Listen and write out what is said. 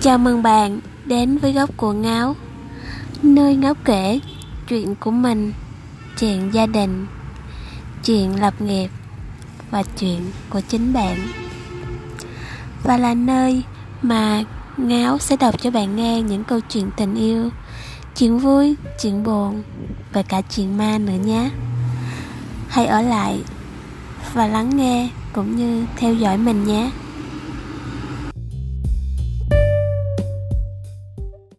Chào mừng bạn đến với góc của Ngáo Nơi Ngáo kể chuyện của mình Chuyện gia đình Chuyện lập nghiệp Và chuyện của chính bạn. Và là nơi mà Ngáo sẽ đọc cho bạn nghe những câu chuyện tình yêu Chuyện vui, chuyện buồn Và cả chuyện ma nữa nhé. Hãy ở lại và lắng nghe cũng như theo dõi mình nhé.